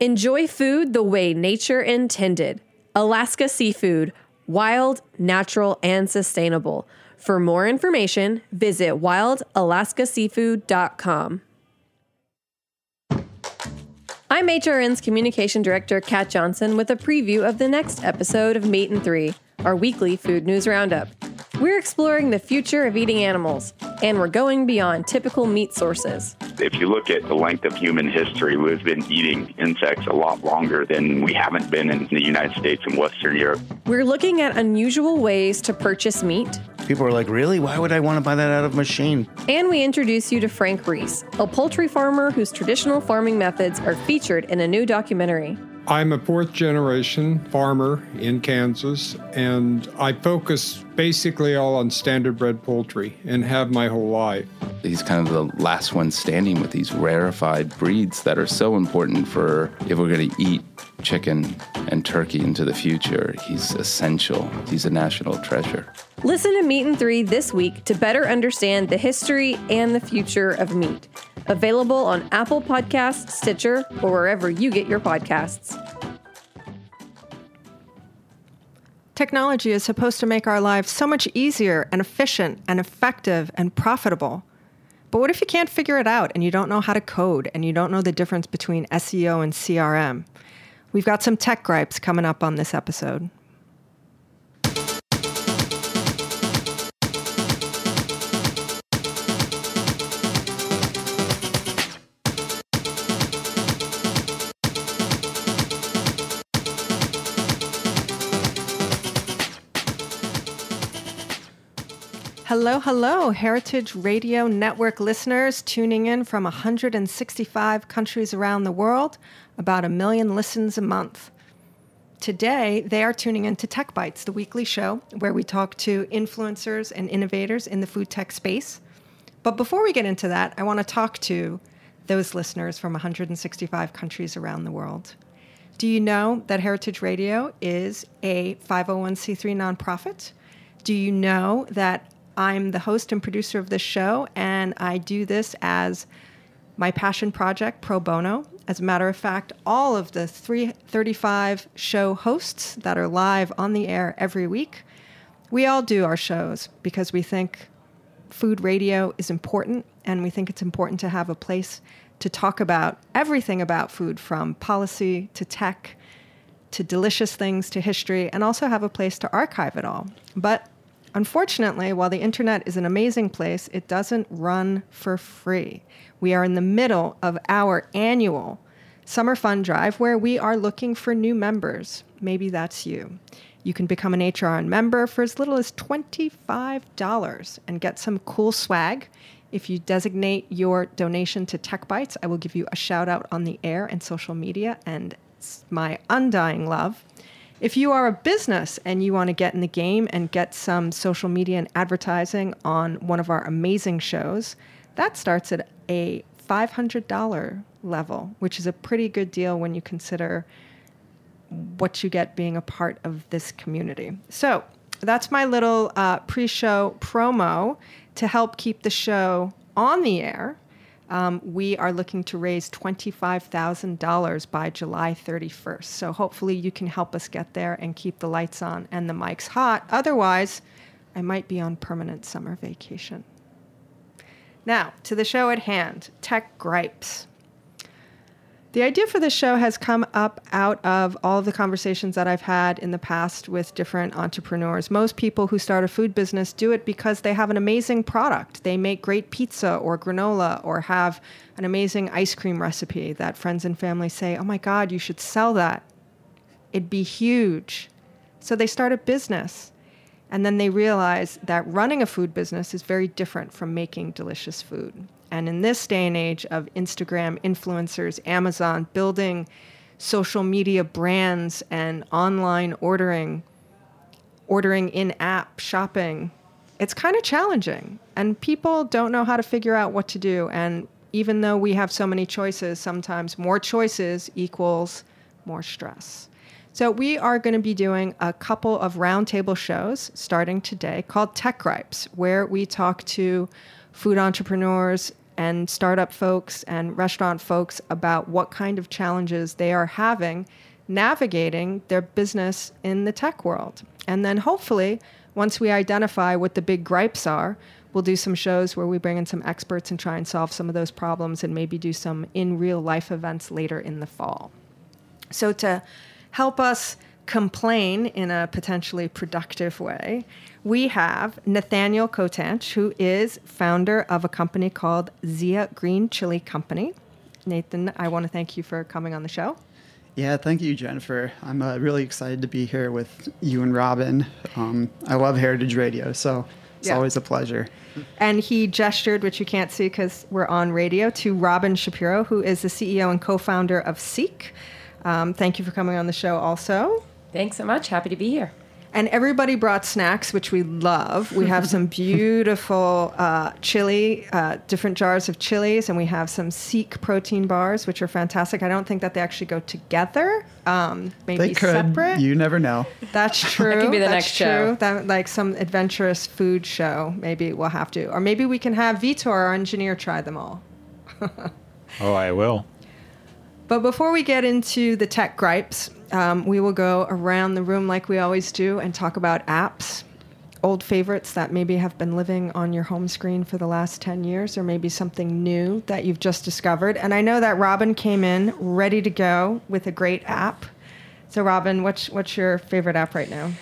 Enjoy food the way nature intended. Alaska Seafood, wild, natural, and sustainable. For more information, visit wildalaskaseafood.com. I'm HRN's Communication Director, Kat Johnson, with a preview of the next episode of Meat and Three, our weekly food news roundup. We're exploring the future of eating animals, and we're going beyond typical meat sources. If you look at the length of human history, we've been eating insects a lot longer than we haven't been in the United States and Western Europe. We're looking at unusual ways to purchase meat, People are like, really? Why would I want to buy that out of a machine? and we introduce you to Frank Reese, a poultry farmer whose traditional farming methods are featured in a new documentary. I'm a fourth generation farmer in Kansas, and I focus basically all on standard bred poultry and have my whole life. He's kind of the last one standing with these rarefied breeds that are so important for if we're going to eat chicken and turkey into the future. He's essential. He's a national treasure. Listen to Meat and Three this week to better understand the history and the future of meat. Available on Apple Podcasts, Stitcher, or wherever you get your podcasts. Technology is supposed to make our lives so much easier and efficient and effective and profitable. But what if you can't figure it out and you don't know how to code and you don't know the difference between SEO and CRM? We've got some tech gripes coming up on this episode. Hello, hello, Heritage Radio Network listeners tuning in from 165 countries around the world, about a million listens a month. Today, they are tuning in to Tech Bites, the weekly show where we talk to influencers and innovators in the food tech space. But before we get into that, I want to talk to those listeners from 165 countries around the world. Do you know that Heritage Radio is a 501c3 nonprofit? Do you know that I'm the host and producer of this show, and I do this as my passion project pro bono. As a matter of fact, all of the 335 show hosts that are live on the air every week, we all do our shows because we think food radio is important and we think it's important to have a place to talk about everything about food from policy to tech to delicious things to history and also have a place to archive it all. But Unfortunately, while the internet is an amazing place, it doesn't run for free. We are in the middle of our annual summer fund drive where we are looking for new members. Maybe that's you. You can become an HRN member for as little as $25 and get some cool swag. If you designate your donation to Tech Bites, I will give you a shout out on the air and social media and my undying love. If you are a business and you want to get in the game and get some social media and advertising on one of our amazing shows, that starts at a $500 level, which is a pretty good deal when you consider what you get being a part of this community. So that's my little uh, pre show promo to help keep the show on the air. Um, we are looking to raise $25,000 by July 31st. So hopefully you can help us get there and keep the lights on and the mics hot. Otherwise, I might be on permanent summer vacation. Now, to the show at hand Tech Gripes. The idea for this show has come up out of all of the conversations that I've had in the past with different entrepreneurs. Most people who start a food business do it because they have an amazing product. They make great pizza or granola or have an amazing ice cream recipe that friends and family say, oh my God, you should sell that. It'd be huge. So they start a business. And then they realize that running a food business is very different from making delicious food. And in this day and age of Instagram influencers, Amazon building social media brands and online ordering, ordering in app shopping, it's kind of challenging. And people don't know how to figure out what to do. And even though we have so many choices, sometimes more choices equals more stress. So, we are going to be doing a couple of roundtable shows starting today called Tech Gripes, where we talk to food entrepreneurs and startup folks and restaurant folks about what kind of challenges they are having navigating their business in the tech world. And then hopefully, once we identify what the big gripes are, we'll do some shows where we bring in some experts and try and solve some of those problems and maybe do some in real life events later in the fall. So, to help us complain in a potentially productive way, we have Nathaniel Kotanch, who is founder of a company called Zia Green Chili Company. Nathan, I want to thank you for coming on the show. Yeah, thank you, Jennifer. I'm uh, really excited to be here with you and Robin. Um, I love Heritage Radio, so it's Yeah. always a pleasure. And he gestured, which you can't see because we're on radio, to Robin Shapiro, who is the CEO and co founder of Seek. Um, thank you for coming on the show also. Thanks so much. Happy to be here. And everybody brought snacks, which we love. We have some beautiful uh, chili, uh, different jars of chilies, and we have some Seek protein bars, which are fantastic. I don't think that they actually go together. Um, maybe They could. separate. You never know. That's true. that could be the That's next true. show. That like some adventurous food show. Maybe we'll have to, or maybe we can have Vitor, our engineer, try them all. Oh, I will. But before we get into the tech gripes, um, we will go around the room like we always do and talk about apps, old favorites that maybe have been living on your home screen for the last 10 years, or maybe something new that you've just discovered. And I know that Robin came in ready to go with a great app. So, Robin, what's, what's your favorite app right now?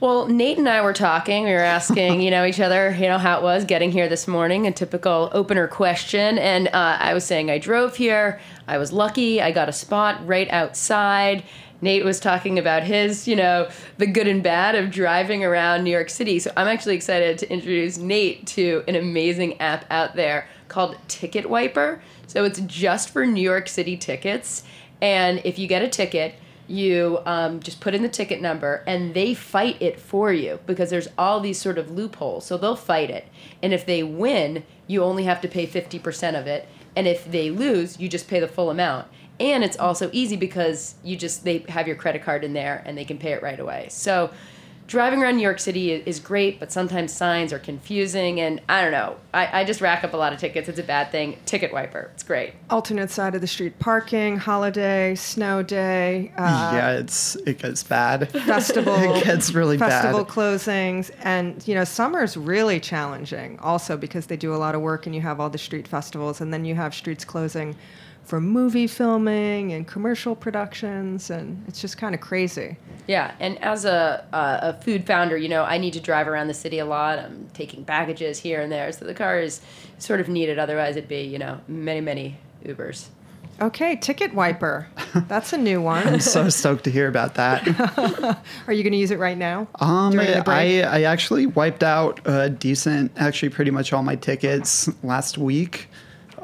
Well, Nate and I were talking. We were asking, you know, each other, you know, how it was getting here this morning, a typical opener question. And uh, I was saying I drove here. I was lucky. I got a spot right outside. Nate was talking about his, you know, the good and bad of driving around New York City. So I'm actually excited to introduce Nate to an amazing app out there called Ticket Wiper. So it's just for New York City tickets. And if you get a ticket, you um, just put in the ticket number and they fight it for you because there's all these sort of loopholes. So they'll fight it. And if they win, you only have to pay 50% of it. And if they lose, you just pay the full amount. And it's also easy because you just they have your credit card in there and they can pay it right away. So driving around New York City is great, but sometimes signs are confusing and I don't know. I, I just rack up a lot of tickets. It's a bad thing. Ticket wiper. It's great. Alternate side of the street parking, holiday, snow day, uh, yeah, it's it gets bad. festival it gets really festival bad. closings and you know summer's really challenging also because they do a lot of work and you have all the street festivals and then you have streets closing for movie filming and commercial productions and it's just kind of crazy Yeah, and as a, uh, a food founder, you know, I need to drive around the city a lot. I'm taking packages here and there, so the car is sort of needed. Otherwise, it'd be, you know, many, many Ubers. okay ticket wiper that's a new one I'm so stoked to hear about that. are you going to use it right now Um, the break? I, I actually wiped out a decent, actually pretty much all my tickets last week.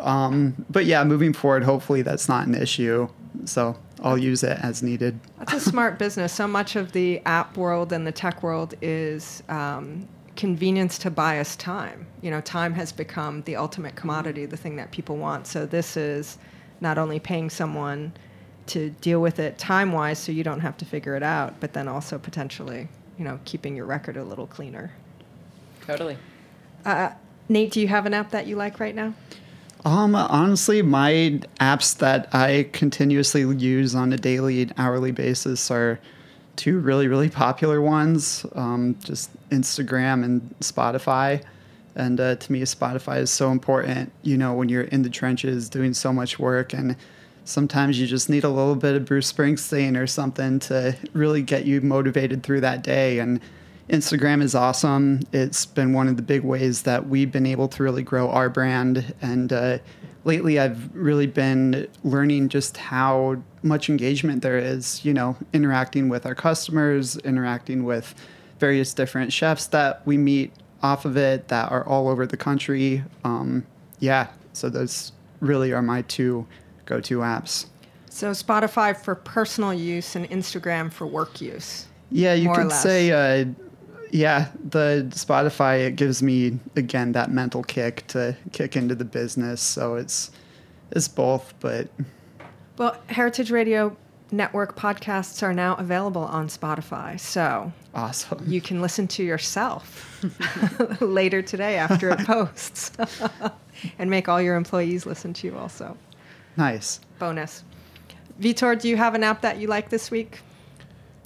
Um, but yeah, moving forward, hopefully that's not an issue. So I'll use it as needed. That's a smart business. So much of the app world and the tech world is um, convenience to buy us time. You know, time has become the ultimate commodity, the thing that people want. So this is not only paying someone to deal with it time wise so you don't have to figure it out, but then also potentially, you know, keeping your record a little cleaner. Totally. Nate, do you have an app that you like right now? Um, honestly, my apps that I continuously use on a daily and hourly basis are two really, really popular ones. Um, just Instagram and Spotify. And uh, to me, Spotify is so important. You know, when you're in the trenches doing so much work, and sometimes you just need a little bit of Bruce Springsteen or something to really get you motivated through that day. And Instagram is awesome. It's been one of the big ways that we've been able to really grow our brand. And uh, lately, I've really been learning just how much engagement there is, you know, interacting with our customers, interacting with various different chefs that we meet off of it that are all over the country. Um, yeah, so those really are my two go to apps. So Spotify for personal use and Instagram for work use. Yeah, you could say, uh, yeah, the Spotify it gives me again that mental kick to kick into the business. So it's it's both, but Well, Heritage Radio Network podcasts are now available on Spotify. So Awesome. you can listen to yourself later today after it posts and make all your employees listen to you also. Nice. Bonus. Vitor, do you have an app that you like this week?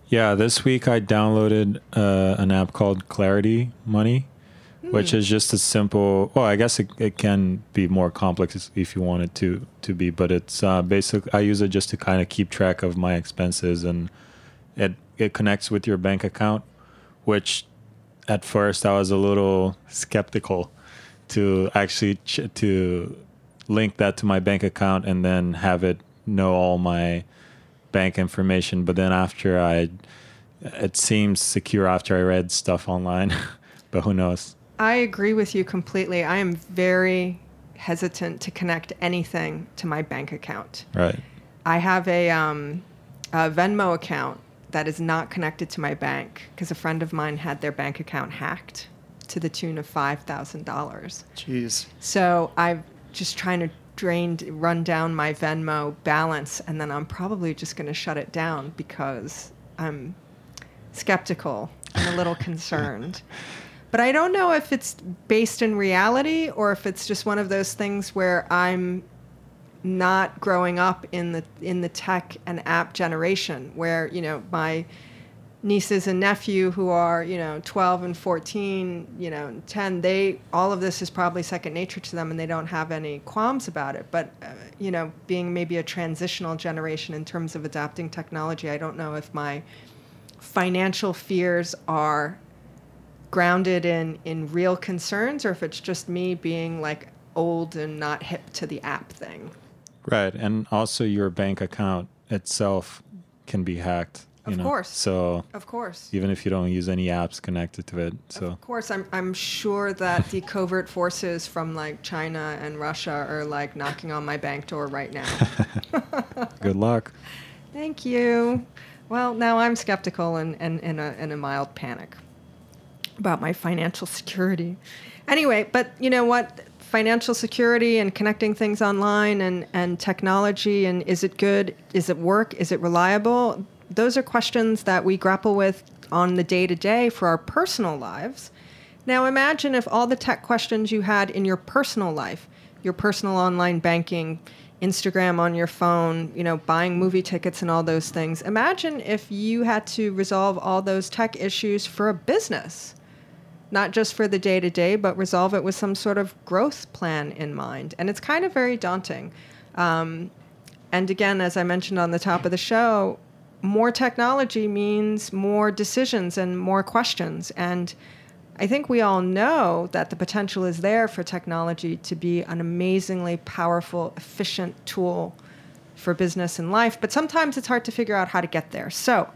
Yeah, this week I downloaded uh, an app called Clarity Money, which is just a simple. Well, I guess it, it can be more complex if you want it to to be, but it's uh, basic. I use it just to kind of keep track of my expenses, and it it connects with your bank account, which at first I was a little skeptical to actually ch- to link that to my bank account and then have it know all my bank information. But then after I, it seems secure after I read stuff online, but who knows? I agree with you completely. I am very hesitant to connect anything to my bank account. Right. I have a, um, a Venmo account that is not connected to my bank because a friend of mine had their bank account hacked to the tune of $5,000. Jeez. So I'm just trying to drain, run down my Venmo balance, and then I'm probably just going to shut it down because I'm skeptical and a little concerned. But I don't know if it's based in reality or if it's just one of those things where I'm not growing up in the in the tech and app generation where you know my nieces and nephew who are you know 12 and 14 you know 10 they all of this is probably second nature to them and they don't have any qualms about it but uh, you know being maybe a transitional generation in terms of adapting technology i don't know if my financial fears are grounded in in real concerns or if it's just me being like old and not hip to the app thing Right. And also your bank account itself can be hacked. Of know? course. So of course even if you don't use any apps connected to it. So Of course, I'm I'm sure that the covert forces from like China and Russia are like knocking on my bank door right now. good luck. Thank you. Well, now I'm skeptical and, and in a in a mild panic about my financial security. Anyway, but you know what? Financial security and connecting things online and, and technology and is it good? Is it work? Is it reliable? Those are questions that we grapple with on the day to day for our personal lives. Now imagine if all the tech questions you had in your personal life, your personal online banking, Instagram on your phone, you know, buying movie tickets and all those things. Imagine if you had to resolve all those tech issues for a business not just for the day to day, but resolve it with some sort of growth plan in mind. And it's kind of very daunting. Um, and again, as I mentioned on the top of the show, more technology means more decisions and more questions. And I think we all know that the potential is there for technology to be an amazingly powerful, efficient tool for business and life, but sometimes it's hard to figure out how to get there. So,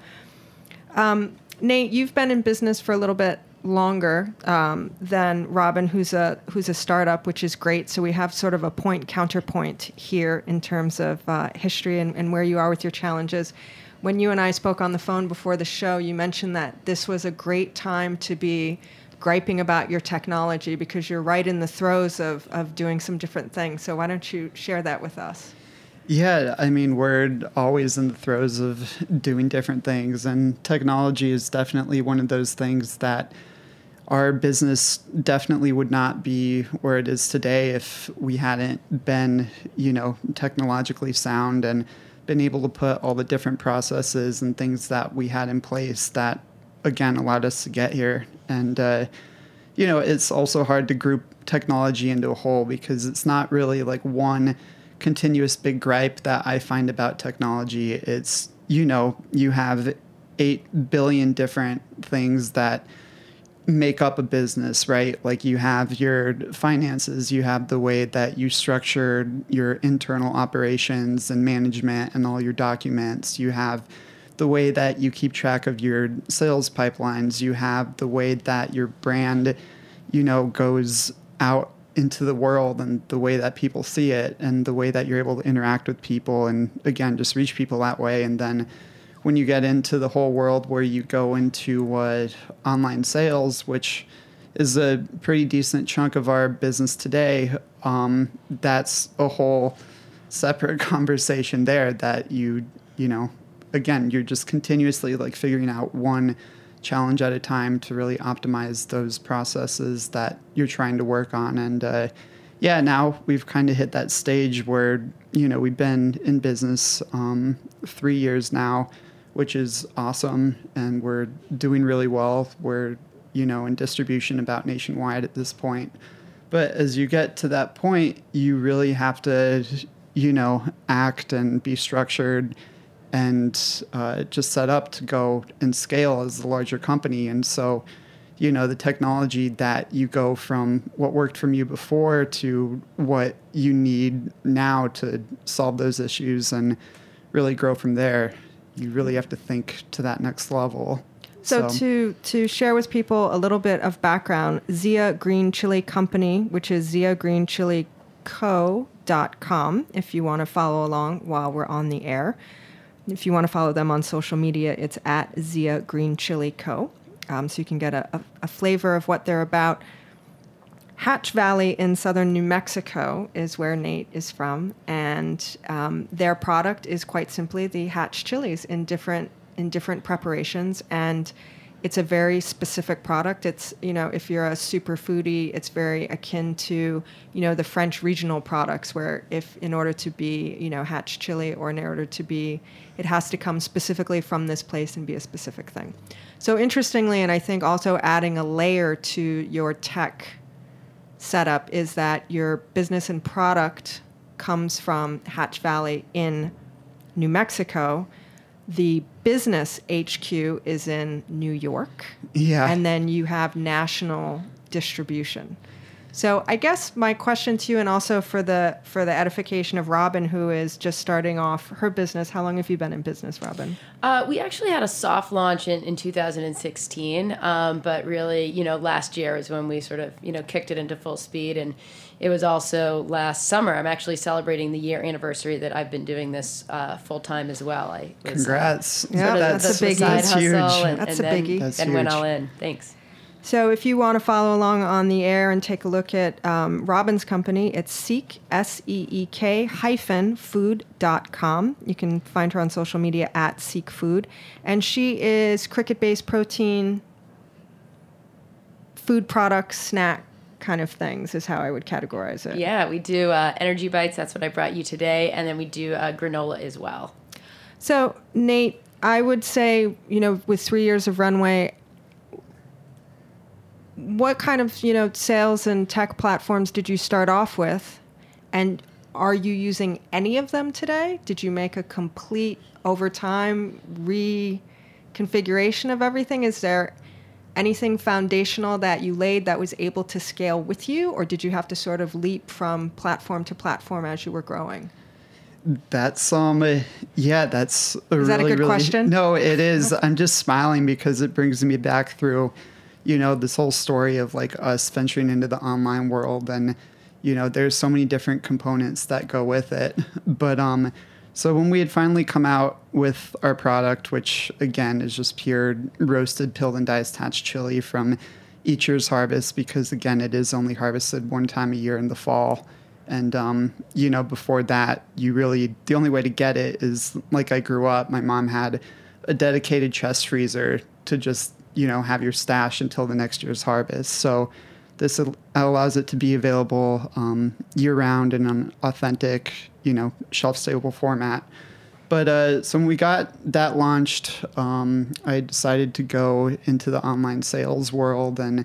um, Nate, you've been in business for a little bit longer um, than Robin, who's a who's a startup, which is great. So we have sort of a point counterpoint here in terms of uh, history and, and where you are with your challenges. When you and I spoke on the phone before the show, you mentioned that this was a great time to be griping about your technology because you're right in the throes of, of doing some different things. So why don't you share that with us? Yeah, I mean, we're always in the throes of doing different things, and technology is definitely one of those things that our business definitely would not be where it is today if we hadn't been, you know, technologically sound and been able to put all the different processes and things that we had in place that, again, allowed us to get here. And, uh, you know, it's also hard to group technology into a whole because it's not really like one continuous big gripe that I find about technology. It's, you know, you have 8 billion different things that make up a business, right? Like you have your finances, you have the way that you structure your internal operations and management and all your documents, you have the way that you keep track of your sales pipelines, you have the way that your brand, you know, goes out into the world and the way that people see it and the way that you're able to interact with people and again just reach people that way. And then when you get into the whole world where you go into online sales which is a pretty decent chunk of our business today um, that's a whole separate conversation there that you you know again, you're just continuously like figuring out one challenge at a time to really optimize those processes that you're trying to work on. And uh, yeah, now we've kind of hit that stage where, you know, we've been in business um, three years now, which is awesome. And we're doing really well. We're, you know, in distribution about nationwide at this point. But as you get to that point, you really have to, you know, act and be structured and uh, just set up to go and scale as a larger company. And so, you know, the technology that you go from what worked from you before to what you need now to solve those issues and really grow from there, you really have to think to that next level. So, to to share with people a little bit of background, Zia Green Chili Company, which is Zia Green Chili Co.com, if you want to follow along while we're on the air. If you want to follow them on social media, it's at Zia Green Chili Co. Um, so you can get a, a, a flavor of what they're about. Hatch Valley in southern New Mexico is where Nate is from, and um, their product is quite simply the Hatch chilies in different in different preparations, and it's a very specific product. It's you know if you're a super foodie, it's very akin to you know the French regional products, where if in order to be you know Hatch chili or in order to be, it has to come specifically from this place and be a specific thing. So interestingly, and I think also adding a layer to your tech setup is that your business and product comes from Hatch Valley in New Mexico. The business HQ is in New York. Yeah. And then you have national distribution. So I guess my question to you, and also for the for the edification of Robin, who is just starting off her business. How long have you been in business, Robin? Uh, we actually had a soft launch in, in 2016, um, but really, you know, last year is when we sort of, you know, kicked it into full speed. And it was also last summer. I'm actually celebrating the year anniversary that I've been doing this uh, full time as well. I was, uh, Congrats. Yeah, sort of that's the a biggie. side That's hustle huge. And, That's and a then, biggie. That's and went all in. Thanks. So if you want to follow along on the air and take a look at um, Robin's company, it's Seek, S E E K hyphen food.com. You can find her on social media at Seek Food. And she is cricket based protein, food products, snack kind of things, is how I would categorize it. Yeah, we do uh, energy bites. That's what I brought you today, and then we do uh, granola as well. So, Nate, I would say, you know, with three years of runway, what kind of, you know, sales and tech platforms did you start off with? And are you using any of them today? Did you make a complete over time reconfiguration of everything? Is there anything foundational that you laid that was able to scale with you, or did you have to sort of leap from platform to platform as you were growing? That's um uh, yeah, that's a Is that a good really, question? No, it is. I'm just smiling because it brings me back through, you know, this whole story of like us venturing into the online world and you know, there's so many different components that go with it. But um so when we had finally come out with our product, which again is just pure roasted peeled and diced hatch chili from each year's harvest, because again it is only harvested one time a year in the fall. And um, you know, before that, you really the only way to get it is like I grew up. My mom had a dedicated chest freezer to just you know have your stash until the next year's harvest. So this allows it to be available um, year round in an authentic, you know, shelf stable format. But uh, so when we got that launched, um, I decided to go into the online sales world, and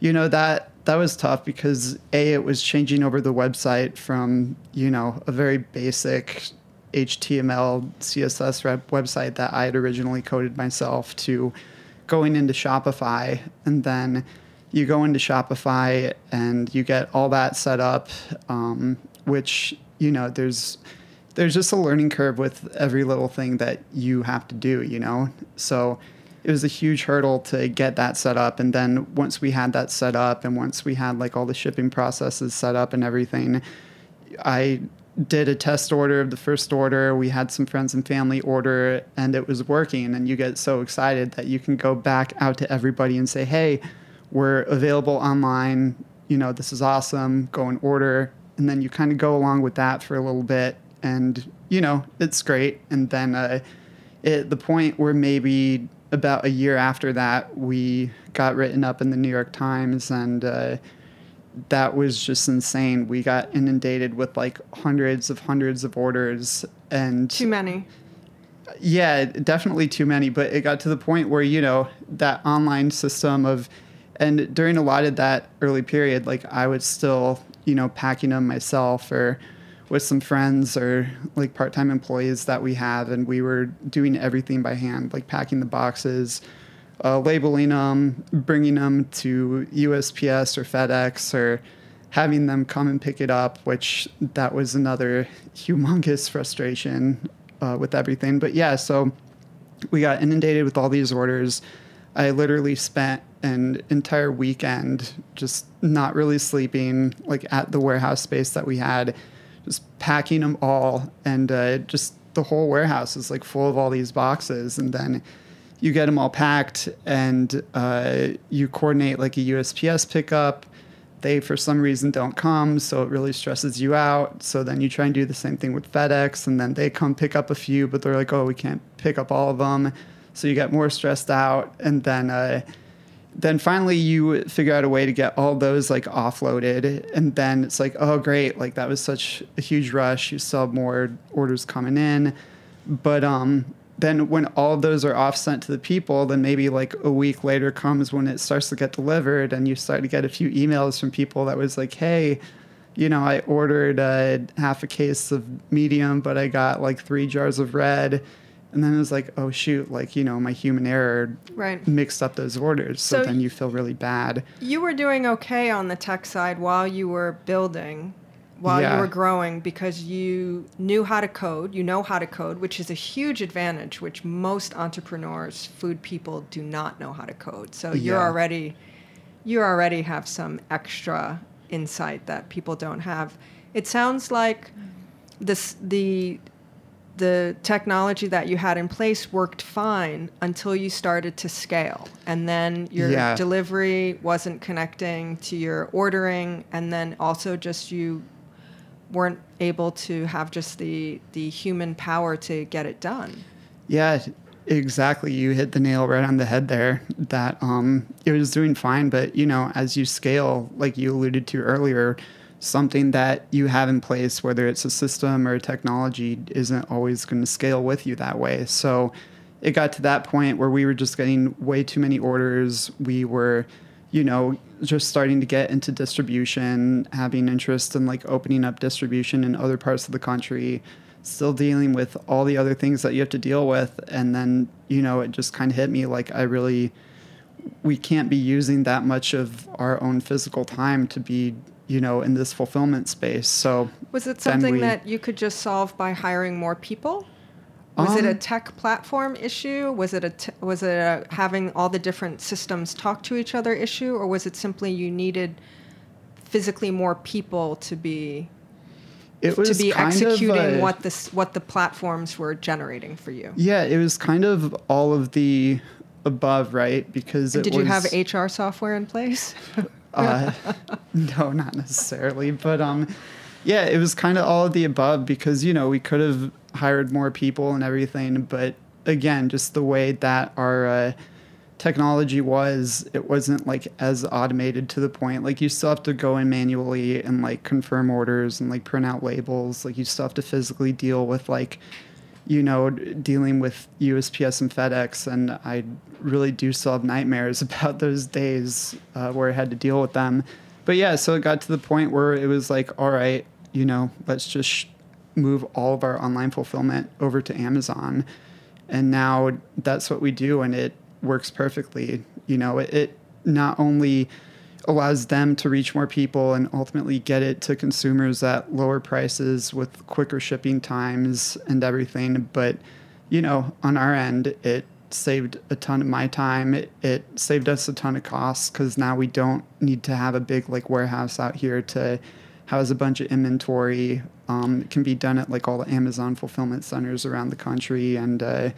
you know that that was tough because a it was changing over the website from you know a very basic HTML CSS website that I had originally coded myself to going into Shopify, and then you go into Shopify and you get all that set up, um, which you know there's there's just a learning curve with every little thing that you have to do, you know. So it was a huge hurdle to get that set up, and then once we had that set up, and once we had like all the shipping processes set up and everything, I did a test order of the first order. We had some friends and family order, and it was working. And you get so excited that you can go back out to everybody and say, "Hey, we're available online. You know, this is awesome. Go and order." And then you kind of go along with that for a little bit, and you know, it's great. And then, uh, at the point where maybe about a year after that, we got written up in the New York Times, and uh, that was just insane. We got inundated with like hundreds of hundreds of orders, and Too many. yeah, definitely too many. But it got to the point where you know that online system of, and during a lot of that early period, like I was still you know packing them myself or with some friends or like part-time employees that we have, and we were doing everything by hand, like packing the boxes. Uh, labeling them, bringing them to USPS or FedEx, or having them come and pick it up, which that was another humongous frustration uh, with everything. But yeah, so we got inundated with all these orders. I literally spent an entire weekend just not really sleeping, like at the warehouse space that we had, just packing them all, and uh, just the whole warehouse is like full of all these boxes, and then you get them all packed, and uh, you coordinate like a USPS pickup. They for some reason don't come so it really stresses you out. So then you try and do the same thing with fedex and then they come pick up a few but they're like oh we can't pick up all of them so you get more stressed out and then uh, then finally you figure out a way to get all those like offloaded and then it's like oh great like that was such a huge rush. You have more orders coming in. But um then when all those are off sent to the people, then maybe like a week later comes when it starts to get delivered, and you start to get a few emails from people that was like, "Hey, you know, I ordered uh, half a case of medium, but I got like three jars of red." And then it was like, "Oh shoot!" Like you know, my human error Right. mixed up those orders. So, So then you feel really bad. You were doing okay on the tech side while you were building, while Yeah. you were growing, because you knew how to code. You know how to code, which is a huge advantage, which most entrepreneurs, food people, do not know how to code. So you're already, you already have some extra insight that people don't have. It sounds like this the the technology that you had in place worked fine until you started to scale and then your Yeah. delivery wasn't connecting to your ordering and then also just you weren't able to have just the the human power to get it done Yeah, exactly. You hit the nail right on the head there. That um, it was doing fine, but you know, as you scale, like you alluded to earlier, something that you have in place, whether it's a system or a technology, isn't always going to scale with you that way. So it got to that point where we were just getting way too many orders. We were, you know, just starting to get into distribution, having interest in like opening up distribution in other parts of the country still dealing with all the other things that you have to deal with. And then you know it just kind of hit me like i really we can't be using that much of our own physical time to be you know in this fulfillment space. So was it something we- that you could just solve by hiring more people was it a Um, tech platform issue? Was it a t- was it a having all the different systems talk to each other issue, or was it simply you needed physically more people to be it was to be executing uh, what this what the platforms were generating for you? yeah it was kind of all of the above right because it Did you have HR software in place? uh, no, not necessarily, but um, yeah, it was kind of all of the above because you know we could have hired more people and everything, but again, just the way that our uh, technology was, it wasn't like as automated to the point. Like you still have to go in manually and like confirm orders and like print out labels. Like you still have to physically deal with like you know, dealing with USPS and FedEx, and I really do still have nightmares about those days uh, where I had to deal with them. But yeah, so it got to the point where it was like, all right, you know, let's just sh- move all of our online fulfillment over to Amazon. And now that's what we do, and it works perfectly. You know, it, it not only allows them to reach more people and ultimately get it to consumers at lower prices with quicker shipping times and everything. But, you know, on our end, it saved a ton of my time. It, it saved us a ton of costs because now we don't need to have a big like warehouse out here to house a bunch of inventory. Um, it can be done at like all the Amazon fulfillment centers around the country, and uh,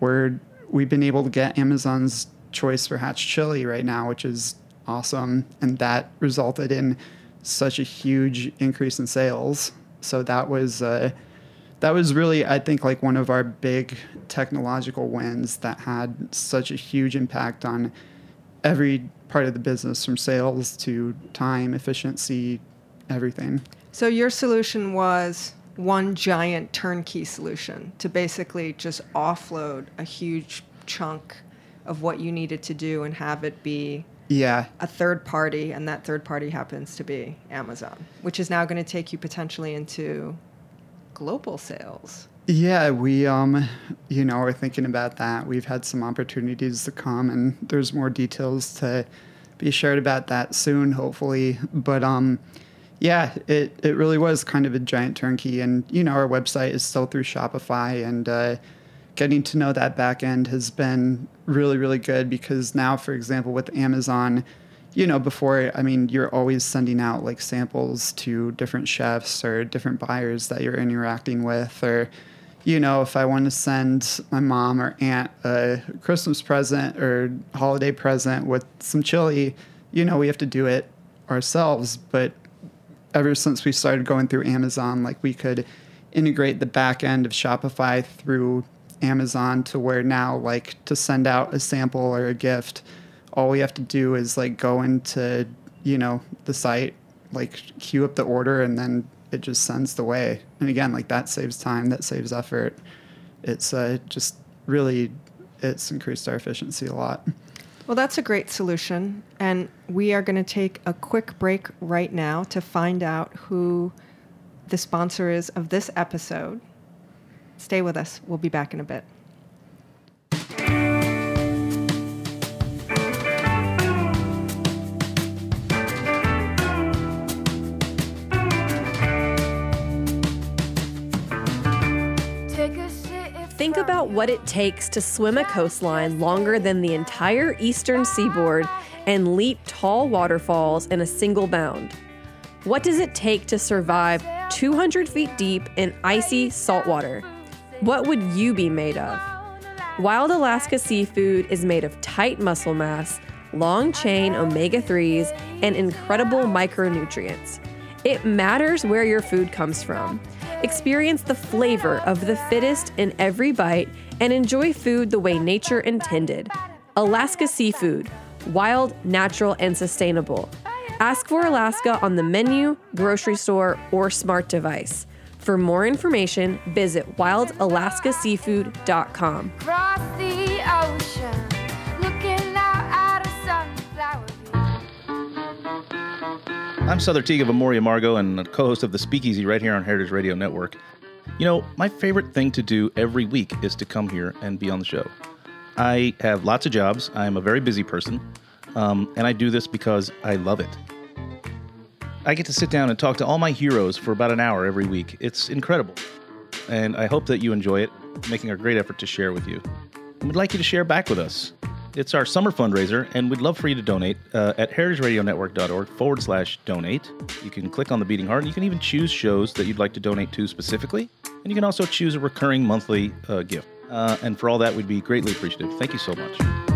we're we've been able to get Amazon's choice for hatch chili right now, which is awesome, and that resulted in such a huge increase in sales. So that was uh, that was really, I think, like one of our big technological wins that had such a huge impact on every part of the business from sales to time, efficiency, everything. So your solution was one giant turnkey solution to basically just offload a huge chunk of what you needed to do and have it be Yeah. a third party, and that third party happens to be Amazon, which is now going to take you potentially into global sales. Yeah, we um you know, we're thinking about that. We've had some opportunities to come and there's more details to be shared about that soon, hopefully. But um yeah, it, it really was kind of a giant turnkey and you know, our website is still through Shopify and uh getting to know that back end has been really, really good because now, for example, with Amazon, you know, before, I mean, you're always sending out like samples to different chefs or different buyers that you're interacting with. Or, you know, if I want to send my mom or aunt a Christmas present or holiday present with some chili, you know, we have to do it ourselves. But ever since we started going through Amazon, like we could integrate the back end of Shopify through Amazon to where now, like, to send out a sample or a gift, all we have to do is like go into, you know, the site, like queue up the order, and then it just sends the way. And again, like that saves time, that saves effort. It's uh, just really, it's increased our efficiency a lot. Well, that's a great solution. And we are going to take a quick break right now to find out who the sponsor is of this episode. Stay with us. We'll be back in a bit. What it takes to swim a coastline longer than the entire eastern seaboard and leap tall waterfalls in a single bound. What does it take to survive 200 feet deep in icy saltwater? What would you be made of? Wild Alaska seafood is made of tight muscle mass, long chain omega 3s, and incredible micronutrients. It matters where your food comes from. Experience the flavor of the fittest in every bite and enjoy food the way nature intended. Alaska Seafood, wild, natural, and sustainable. Ask for Alaska on the menu, grocery store, or smart device. For more information, visit wildalaskaseafood.com. I'm Souther Teague of Amor y Amargo and a co-host of the Speakeasy right here on Heritage Radio Network. You know, my favorite thing to do every week is to come here and be on the show. I have lots of jobs. I'm a very busy person, um, and I do this because I love it. I get to sit down and talk to all my heroes for about an hour every week. It's incredible, and I hope that you enjoy it, making a great effort to share with you. And we'd like you to share back with us. It's our summer fundraiser, and we'd love for you to donate uh, at heritageradionetwork.org forward slash donate. You can click on the beating heart, and you can even choose shows that you'd like to donate to specifically. And you can also choose a recurring monthly uh, gift. Uh, and for all that, we'd be greatly appreciative. Thank you so much.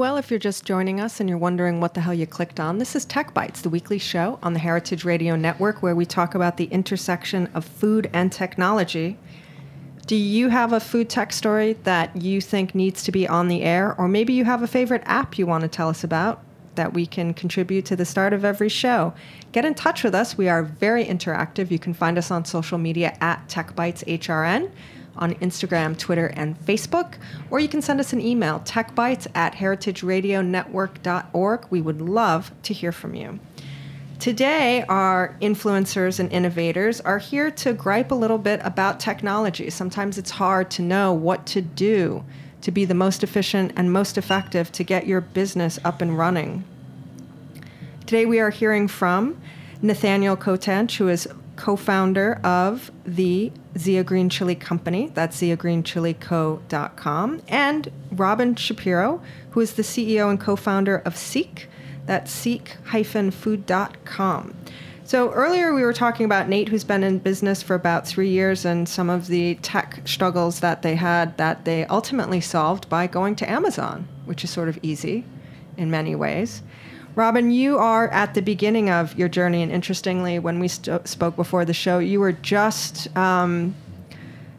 Well, if you're just joining us and you're wondering what the hell you clicked on, this is Tech Bites, the weekly show on the Heritage Radio Network where we talk about the intersection of food and technology. Do you have a food tech story that you think needs to be on the air? Or maybe you have a favorite app you want to tell us about that we can contribute to the start of every show? Get in touch with us. We are very interactive. You can find us on social media at TechBitesHRN on Instagram, Twitter, and Facebook, or you can send us an email, techbites at heritageradionetwork.org. We would love to hear from you. Today, our influencers and innovators are here to gripe a little bit about technology. Sometimes it's hard to know what to do to be the most efficient and most effective to get your business up and running. Today, we are hearing from Nathaniel Kotench, who is co founder of the Zia Green Chili Company. That's ziagreenchilico.com. And Robin Shapiro, who is the CEO and co founder of Seek. That's seek-food.com. So earlier we were talking about Nate, who's been in business for about three years, and some of the tech struggles that they had that they ultimately solved by going to Amazon, which is sort of easy in many ways. Robin, you are at the beginning of your journey, and interestingly, when we st- spoke before the show, you were just um,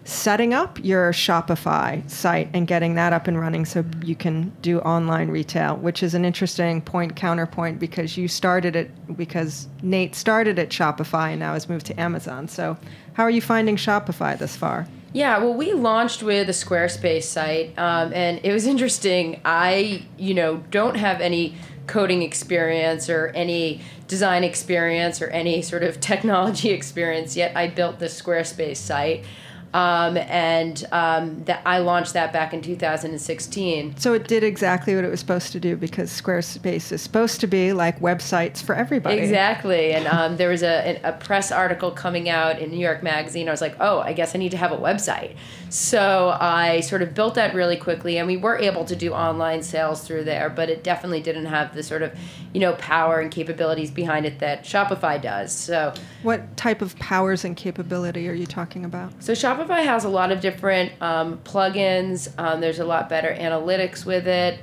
setting up your Shopify site and getting that up and running so you can do online retail, which is an interesting point counterpoint because you started it because Nate started at Shopify and now has moved to Amazon. So, how are you finding Shopify this far? Yeah, well, we launched with a Squarespace site, um, and it was interesting. I, you know, don't have any coding experience or any design experience or any sort of technology experience yet. I built this Squarespace site. Um, and um, that I launched that back in 2016. So it did exactly what it was supposed to do because Squarespace is supposed to be like websites for everybody. Exactly. And um, there was a, a press article coming out in New York Magazine. I was like, oh, I guess I need to have a website. So I sort of built that really quickly, and we were able to do online sales through there, but it definitely didn't have the sort of, you know, power and capabilities behind it that Shopify does. So, what type of powers and capability are you talking about? So Shopify has a lot of different um, plugins. Um, there's a lot better analytics with it.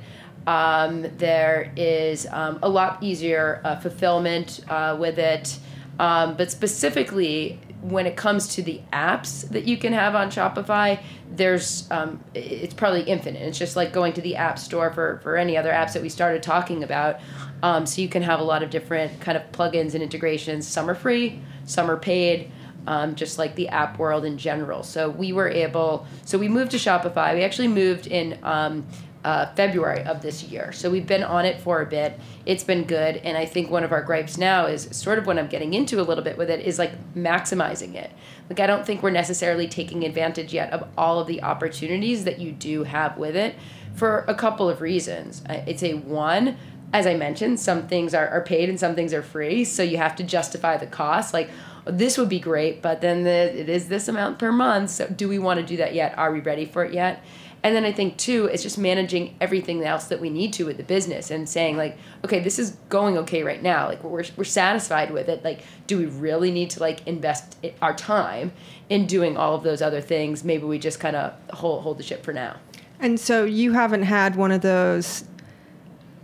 Um, there is um, a lot easier uh, fulfillment uh, with it. Um, but specifically, when it comes to the apps that you can have on Shopify, there's um, it's probably infinite. It's just like going to the app store for, for any other apps that we started talking about. Um, so you can have a lot of different kind of plugins and integrations. Some are free, some are paid. Um, just like the app world in general. So we were able. So we moved to Shopify. We actually moved in um, uh, February of this year. So we've been on it for a bit. It's been good. And I think one of our gripes now is sort of what I'm getting into a little bit with it is like maximizing it. Like, I don't think we're necessarily taking advantage yet of all of the opportunities that you do have with it for a couple of reasons. It's a one, as I mentioned, some things are, are paid and some things are free. So you have to justify the cost. Like, this would be great, but then the, it is this amount per month. So do we want to do that yet? Are we ready for it yet? And then I think too, it's just managing everything else that we need to with the business and saying like, okay, this is going okay right now. Like we're we're satisfied with it. Like, do we really need to like invest our time in doing all of those other things? Maybe we just kind of hold hold the ship for now. And so you haven't had one of those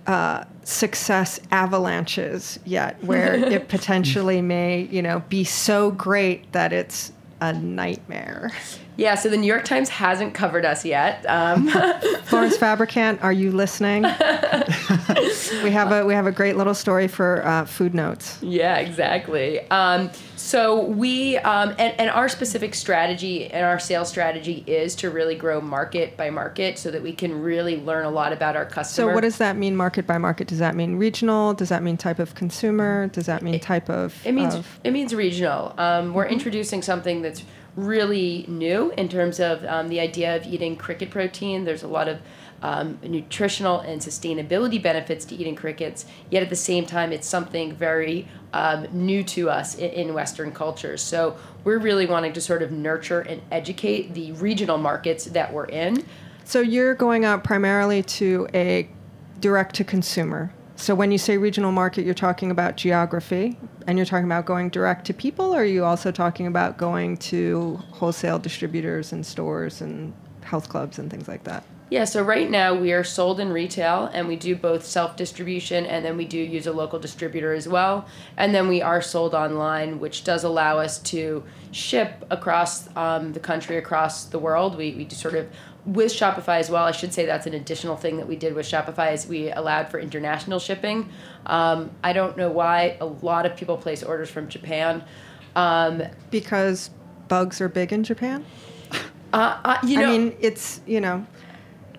uh, success avalanches yet, where it potentially may, you know, be so great that it's a nightmare. Yeah. So the New York Times hasn't covered us yet. Um, Florence Fabricant, are you listening? we have a we have a great little story for uh, food notes. Yeah, exactly. Um, so we um, and, and our specific strategy and our sales strategy is to really grow market by market so that we can really learn a lot about our customers. So what does that mean market by market? Does that mean regional? Does that mean type of consumer? Does that mean type of It means of- it means regional. Um, we're introducing something that's really new in terms of um, the idea of eating cricket protein. There's a lot of um, nutritional and sustainability benefits to eating crickets. Yet at the same time, it's something very um, new to us in, in Western cultures. So we're really wanting to sort of nurture and educate the regional markets that we're in. So you're going out primarily to a direct to consumer. So when you say regional market, you're talking about geography and you're talking about going direct to people, or are you also talking about going to wholesale distributors and stores and health clubs and things like that? Yeah, so right now we are sold in retail and we do both self distribution and then we do use a local distributor as well. And then we are sold online, which does allow us to ship across um, the country, across the world. We, we do sort of, with Shopify as well, I should say that's an additional thing that we did with Shopify is we allowed for international shipping. Um, I don't know why a lot of people place orders from Japan. Um, Because bugs are big in Japan? uh, uh, you know, I mean, it's, you know,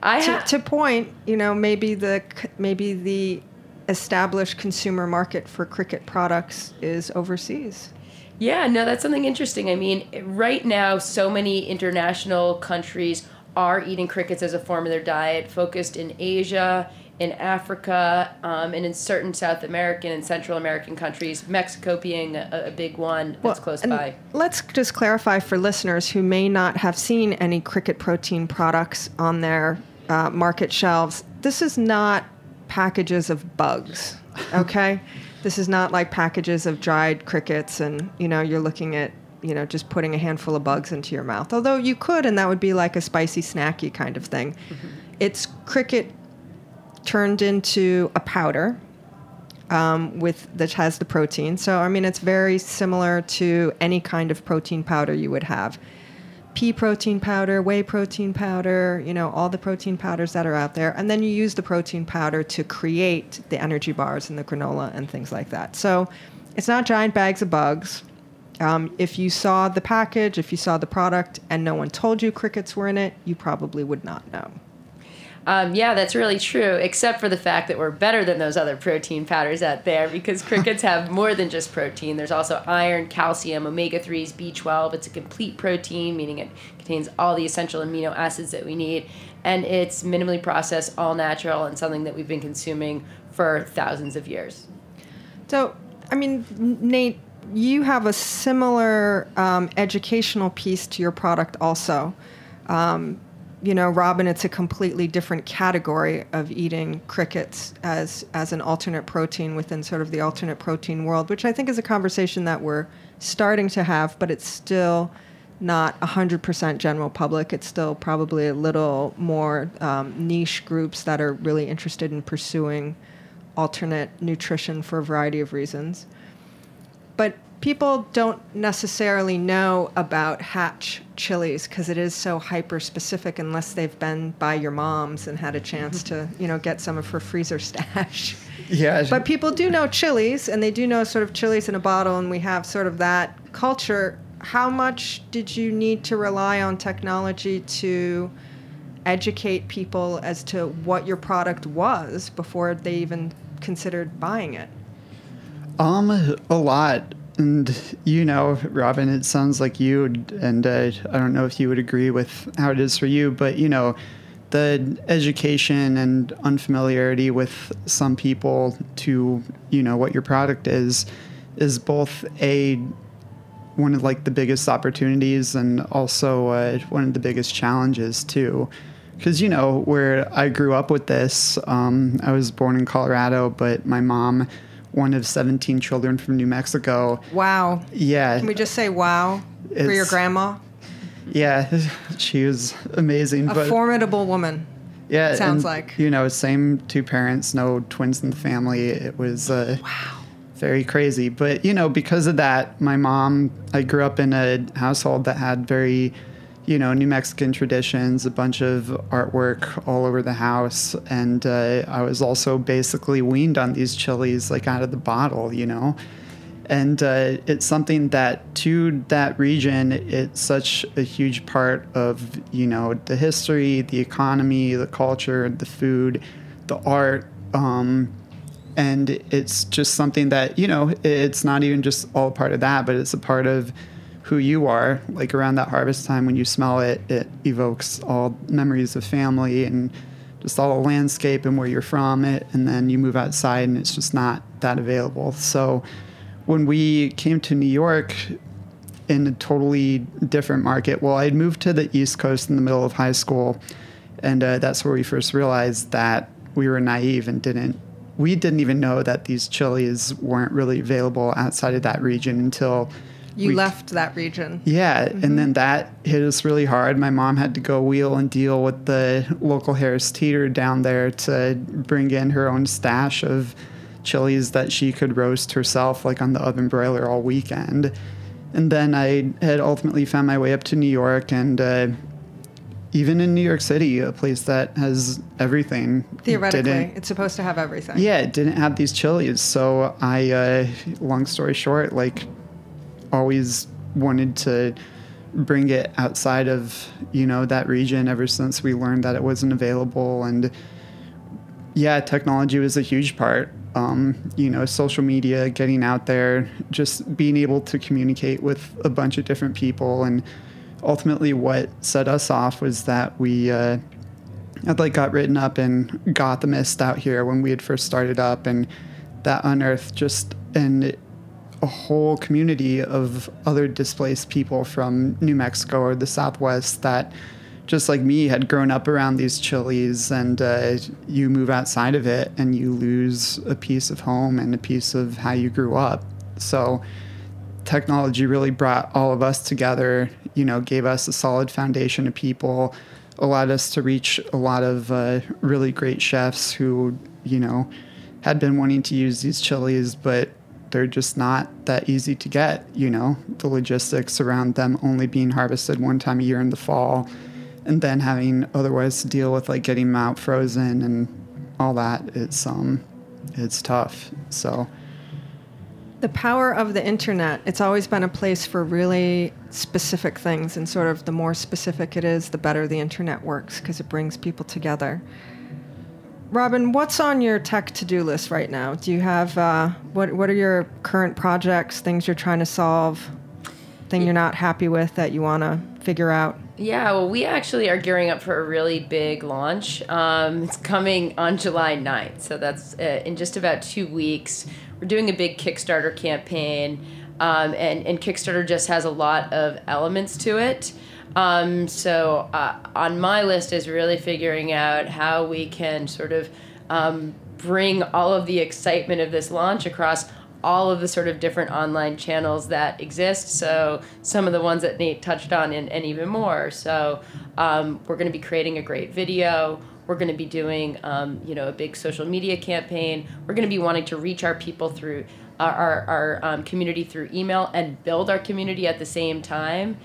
I to, ha- to point, you know, maybe the maybe the established consumer market for cricket products is overseas. Yeah, no, that's something interesting. I mean, right now, so many international countries are eating crickets as a form of their diet, focused in Asia, in Africa, um, and in certain South American and Central American countries, Mexico being a, a big one that's close by. Let's just clarify for listeners who may not have seen any cricket protein products on their uh, market shelves. This is not packages of bugs, okay? this is not like packages of dried crickets, and you know you're looking at you know just putting a handful of bugs into your mouth. Although you could, and that would be like a spicy snacky kind of thing. It's cricket turned into a powder um, with that has the protein. So I mean, it's very similar to any kind of protein powder you would have. Pea protein powder, whey protein powder, you know, all the protein powders that are out there. And then you use the protein powder to create the energy bars and the granola and things like that. So it's not giant bags of bugs. Um, if you saw the package, if you saw the product, and no one told you crickets were in it, you probably would not know. Um, yeah, that's really true, except for the fact that we're better than those other protein powders out there because crickets have more than just protein. There's also iron, calcium, omega 3s, B12. It's a complete protein, meaning it contains all the essential amino acids that we need. And it's minimally processed, all natural, and something that we've been consuming for thousands of years. So, I mean, Nate, you have a similar um, educational piece to your product also. Um, you know, Robin, it's a completely different category of eating crickets as as an alternate protein within sort of the alternate protein world, which I think is a conversation that we're starting to have, but it's still not 100% general public. It's still probably a little more um, niche groups that are really interested in pursuing alternate nutrition for a variety of reasons. But people don't necessarily know about Hatch chilies because it is so hyper specific unless they've been by your mom's and had a chance to, you know, get some of her freezer stash. Yeah. But people do know chilies and they do know sort of chilies in a bottle and we have sort of that culture. How much did you need to rely on technology to educate people as to what your product was before they even considered buying it? Um, a lot. And you know, Robin, it sounds like you, and uh, I don't know if you would agree with how it is for you, but you know, the education and unfamiliarity with some people to you know what your product is is both a one of like the biggest opportunities and also uh, one of the biggest challenges too because you know where i grew up with this um, i was born in colorado but my mom one of 17 children from new mexico Wow. yeah Can we just say wow for your grandma? yeah she was amazing A but formidable woman. yeah sounds and, like. you know same two parents no twins in the family it was uh, Wow. very crazy but you know because of that my mom i grew up in a household that had very you know new mexican traditions a bunch of artwork all over the house. And uh, i was also basically weaned on these chilies like out of the bottle you know? And uh, it's something that to that region it's such a huge part of you know the history the economy the culture the food the art um, and it's just something that you know it's not even just all part of that but it's a part of who you are like around that harvest time when you smell it it evokes all memories of family and just all the landscape and where you're from it and then you move outside and it's just not that available. So when we came to new york in a totally different market well i'd moved to the east coast in the middle of high school and uh, that's where we first realized that we were naive and didn't we didn't even know that these chilies weren't really available outside of that region until You we- left that region. yeah, and then that hit us really hard. My mom had to go wheel and deal with the local Harris Teeter down there to bring in her own stash of chilies that she could roast herself, like on the oven broiler all weekend. And then I had ultimately found my way up to New York, and uh, even in New York City, a place that has everything. Theoretically, it's supposed to have everything. yeah, it didn't have these chilies. So I, uh, long story short, like always wanted to bring it outside of you know that region ever since we learned that it wasn't available. And yeah technology was a huge part. Um, you know social media getting out there just being able to communicate with a bunch of different people. And ultimately what set us off was that we uh, had like got written up in Gothamist out here when we had first started up, and that unearthed just an a whole community of other displaced people from New Mexico or the Southwest that, just like me, had grown up around these chilies, and uh, you move outside of it and you lose a piece of home and a piece of how you grew up. So technology really brought all of us together, you know, gave us a solid foundation of people, allowed us to reach a lot of uh, really great chefs who, you know, had been wanting to use these chilies, but they're just not that easy to get. You know, the logistics around them only being harvested one time a year in the fall, and then having otherwise to deal with like getting them out frozen and all that. It's um, it's tough. So The power of the internet, it's always been a place for really specific things, and sort of the more specific it is, the better the internet works because it brings people together. Robin, what's on your tech to do list right now? Do you have, uh, what, what are your current projects, things you're trying to solve, thing you're not happy with that you want to figure out? Yeah, well, we actually are gearing up for a really big launch. Um, it's coming on July 9th, so that's uh, in just about two weeks. We're doing a big Kickstarter campaign, um, and, and Kickstarter just has a lot of elements to it. Um, so uh, on my list is really figuring out how we can sort of um, bring all of the excitement of this launch across all of the sort of different online channels that exist. So some of the ones that Nate touched on, and, and even more. So um, we're going to be creating a great video. We're going to be doing, um, you know, a big social media campaign. We're going to be wanting to reach our people through our our, our um, community through email and build our community at the same time.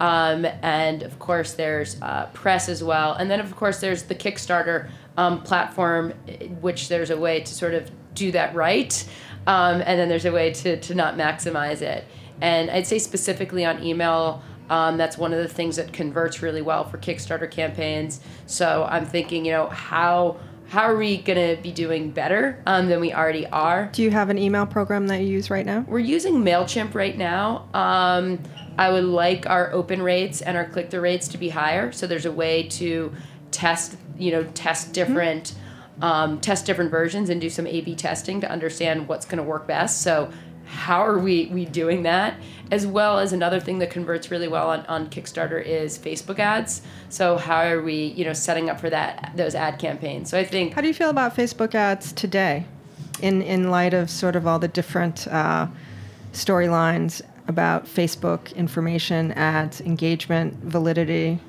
Um, and of course, there's uh, press as well. And then, of course, there's the Kickstarter um, platform, eh, which there's a way to sort of do that right. Um, and then there's a way to, to not maximize it. And I'd say specifically on email, um, that's one of the things that converts really well for Kickstarter campaigns. So I'm thinking, you know, how how are we going to be doing better um, than we already are? Do you have an email program that you use right now? We're using MailChimp right now. Um, I would like our open rates and our click through rates to be higher. So there's a way to test, you know, test different. Um, test different versions and do some A/B testing to understand what's going to work best. So, how are we we doing that? As well as another thing that converts really well on, on Kickstarter is Facebook ads. So, how are we you know setting up for that those ad campaigns? So, I think How do you feel about Facebook ads today, in in light of sort of all the different uh, storylines about Facebook information, ads, engagement, validity?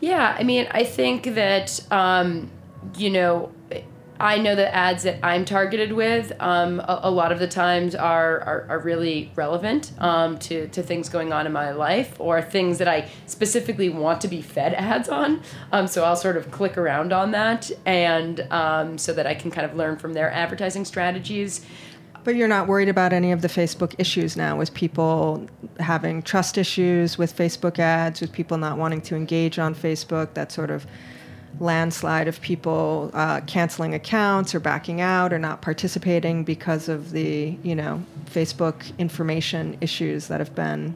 Yeah, I mean, I think that um, you know, I know the ads that I'm targeted with um, a, a lot of the times are are, are really relevant um, to to things going on in my life or things that I specifically want to be fed ads on. Um, so I'll sort of click around on that and um, so that I can kind of learn from their advertising strategies. But you're not worried about any of the Facebook issues now, with people having trust issues with Facebook ads, with people not wanting to engage on Facebook, that sort of landslide of people uh, canceling accounts or backing out or not participating because of the you know Facebook information issues that have been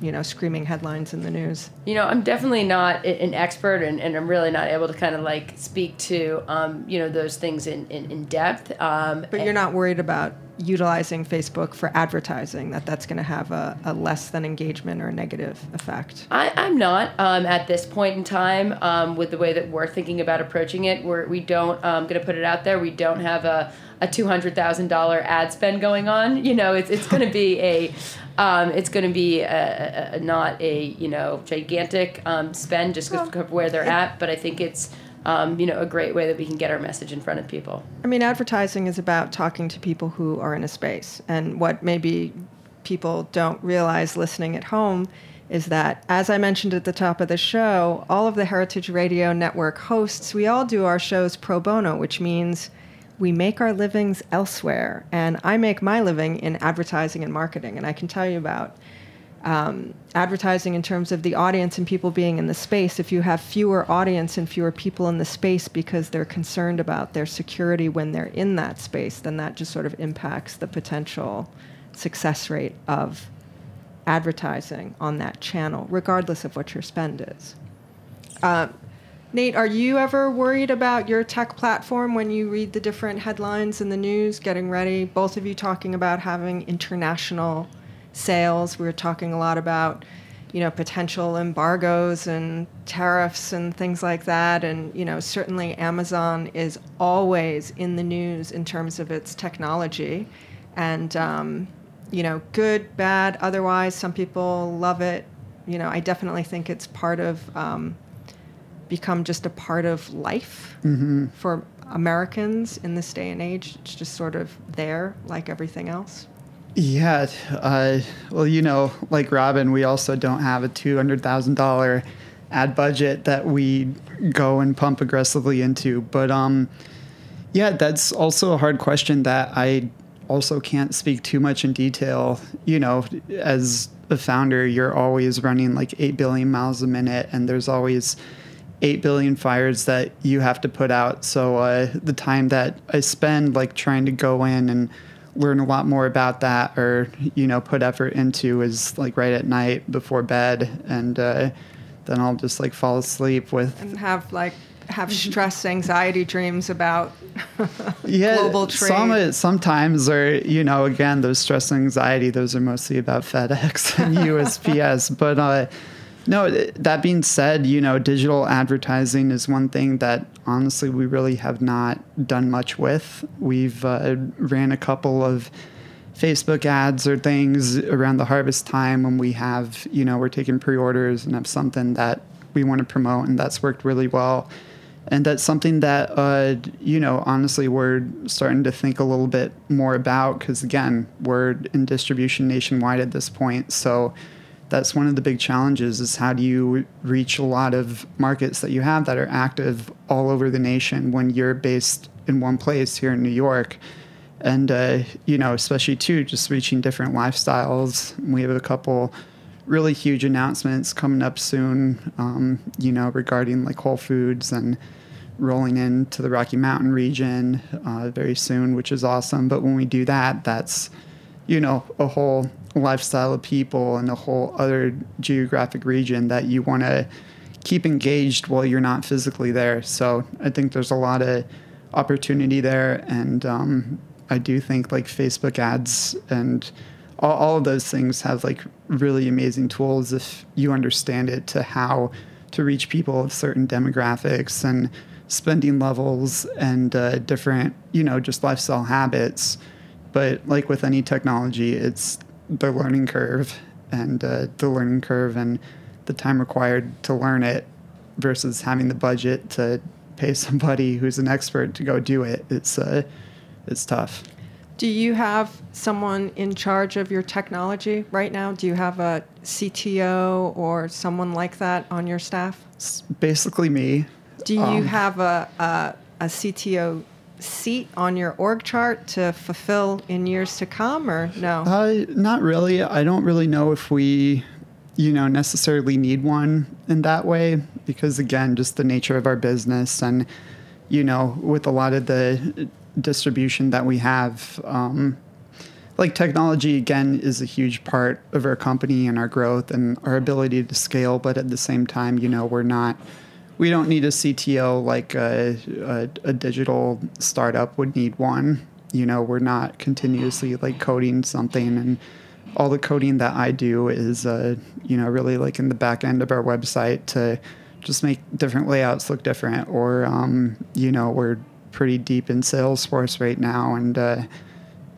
you know screaming headlines in the news. You know, I'm definitely not an expert, and, and I'm really not able to kind of like speak to um, you know those things in in, in depth. Um, But you're not worried about utilizing Facebook for advertising that that's going to have a, a less than engagement or a negative effect. I, I'm not um, at this point in time um, with the way that we're thinking about approaching it. We're, we don't, um, going to put it out there, we don't have a, a $200,000 ad spend going on. You know, it's, it's going to be a, um, it's going to be a, a, a, not a, you know, gigantic um, spend just because of where they're at. But I think it's, um, you know, a great way that we can get our message in front of people. I mean, advertising is about talking to people who are in a space. And what maybe people don't realize listening at home is that, as I mentioned at the top of the show, all of the Heritage Radio Network hosts, we all do our shows pro bono, which means we make our livings elsewhere. And I make my living in advertising and marketing. And I can tell you about um, advertising in terms of the audience and people being in the space. If you have fewer audience and fewer people in the space because they're concerned about their security when they're in that space, then that just sort of impacts the potential success rate of advertising on that channel, regardless of what your spend is. Uh, Nate, are you ever worried about your tech platform when you read the different headlines in the news, getting ready? Both of you talking about having international sales. We were talking a lot about, you know, potential embargoes and tariffs and things like that. And, you know, certainly Amazon is always in the news in terms of its technology. And, um, you know, good, bad, otherwise. Some people love it. You know, I definitely think it's part of, um, become just a part of life Mm-hmm. for Americans in this day and age? It's just sort of there, like everything else. Yeah. Uh, well, you know, like Robin, we also don't have a two hundred thousand dollar ad budget that we go and pump aggressively into. But um, yeah, that's also a hard question that I also can't speak too much in detail. You know, as a founder, you're always running like 8 billion miles a minute, and there's always 8 billion fires that you have to put out. So uh, the time that I spend like trying to go in and learn a lot more about that or, you know, put effort into is like right at night before bed. And uh, then I'll just like fall asleep with And have like have stress, anxiety dreams about yeah, global trade. Some, sometimes, or you know, again, those stress anxiety, those are mostly about FedEx and USPS. but uh, no, that being said, you know, digital advertising is one thing that honestly we really have not done much with. We've uh, ran a couple of Facebook ads or things around the harvest time when we have, you know, we're taking pre-orders and have something that we want to promote, and that's worked really well and that's something that uh, you know honestly we're starting to think a little bit more about because again we're in distribution nationwide at this point so that's one of the big challenges is how do you reach a lot of markets that you have that are active all over the nation when you're based in one place here in new york and uh, you know especially too just reaching different lifestyles we have a couple really huge announcements coming up soon, um, you know, regarding like Whole Foods and rolling into the Rocky Mountain region uh, very soon, which is awesome. But when we do that, that's, you know, a whole lifestyle of people and a whole other geographic region that you want to keep engaged while you're not physically there. So I think there's a lot of opportunity there. And um, I do think like Facebook ads and all, all of those things have like really amazing tools if you understand it to how to reach people of certain demographics and spending levels and uh, different, you know, just lifestyle habits. But like with any technology, it's the learning curve and uh, the learning curve and the time required to learn it versus having the budget to pay somebody who's an expert to go do it. It's uh, it's tough. Do you have someone in charge of your technology right now? Do you have a CTO or someone like that on your staff? It's basically me. Do you Um, have a, a, a CTO seat on your org chart to fulfill in years to come, or no? Uh, not really. I don't really know if we, you know, necessarily need one in that way because, again, just the nature of our business and, you know, with a lot of the distribution that we have, um, like technology again is a huge part of our company and our growth and our ability to scale. But at the same time, you know, we're not. We don't need a CTO like a, a, a digital startup would need one. You know, we're not continuously like coding something and all the coding that I do is, uh, you know, really like in the back end of our website to just make different layouts look different. Or, um, you know, we're pretty deep in Salesforce right now, and uh,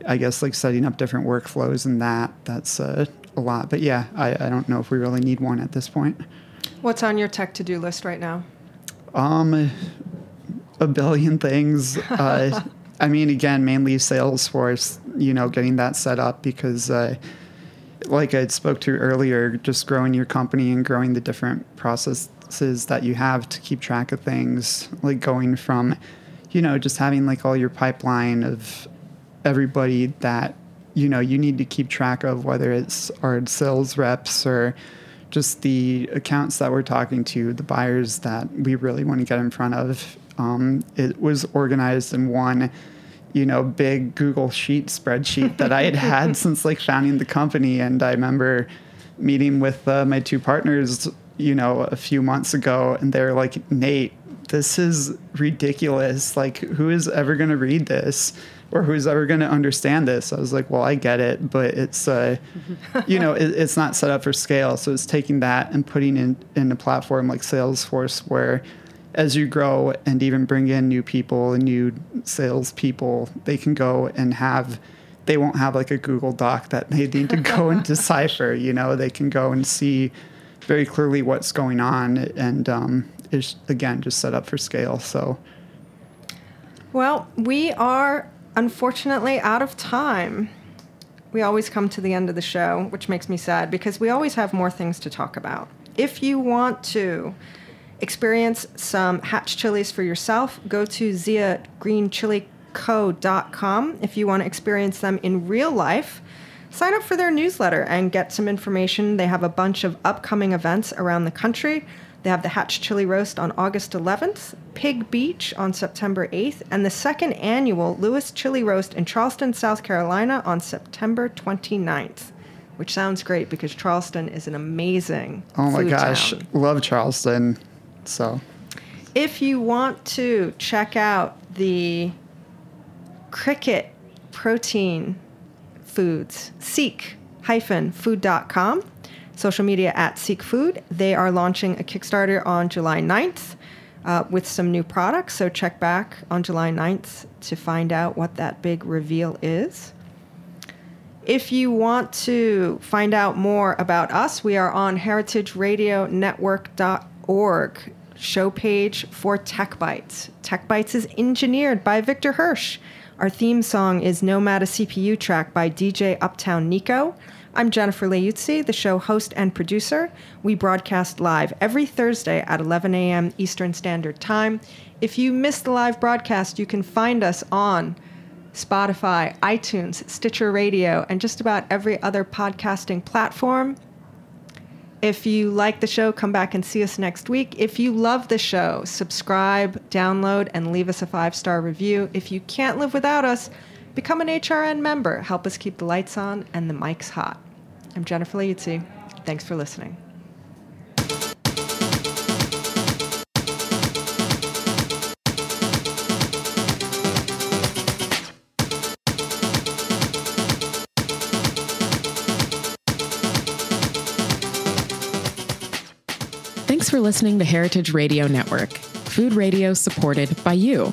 I guess like setting up different workflows and that. That's uh, a lot. But yeah, I, I don't know if we really need one at this point. What's on your tech to do list right now? Um, a billion things. Uh, I mean, again, mainly Salesforce. You know, getting that set up because, uh, like I spoke to earlier, just growing your company and growing the different processes that you have to keep track of things, like going from, you know, just having like all your pipeline of everybody that you know you need to keep track of, whether it's our sales reps or just the accounts that we're talking to, the buyers that we really want to get in front of. Um, it was organized in one, you know, big Google Sheet spreadsheet that I had had since like founding the company. And I remember meeting with uh, my two partners, you know, a few months ago, and they're like, Nate, this is ridiculous. Like, who is ever going to read this? Or who's ever going to understand this? I was like, well, I get it, but it's, uh, you know, it, it's not set up for scale. So it's taking that and putting in in a platform like Salesforce, where as you grow and even bring in new people and new sales people, they can go and have. They won't have like a Google Doc that they need to go and decipher. You know, they can go and see very clearly what's going on, and um, it's again just set up for scale. So Well, we are unfortunately out of time. We always come to the end of the show, which makes me sad because we always have more things to talk about. If you want to experience some hatch chilies for yourself, go to ziagreenchilico.com. If you want to experience them in real life, sign up for their newsletter and get some information. They have a bunch of upcoming events around the country. They have the Hatch Chili Roast on August 11th, Pig Beach on September 8th, and the second annual Lewis Chili Roast in Charleston, South Carolina on September 29th, which sounds great because Charleston is an amazing Oh my gosh, town. love Charleston. So If you want to check out the cricket protein foods, seek-food.com, social media at Seek Food. They are launching a Kickstarter on July 9th uh, with some new products. So check back on July 9th to find out what that big reveal is. If you want to find out more about us, we are on heritageradionetwork.org, show page for Tech Bites. Tech Bites is engineered by Victor Hirsch. Our theme song is Nomad a CPU track by DJ Uptown Nico. I'm Jennifer Leuzzi, the show host and producer. We broadcast live every Thursday at 11 a.m. Eastern Standard Time. If you missed the live broadcast, you can find us on Spotify, iTunes, Stitcher Radio, and just about every other podcasting platform. If you like the show, come back and see us next week. If you love the show, subscribe, download, and leave us a five star review. If you can't live without us, become an HRN member. Help us keep the lights on and the mics hot. I'm Jennifer Leuzzi. Thanks for listening. Thanks for listening to Heritage Radio Network, food radio supported by you.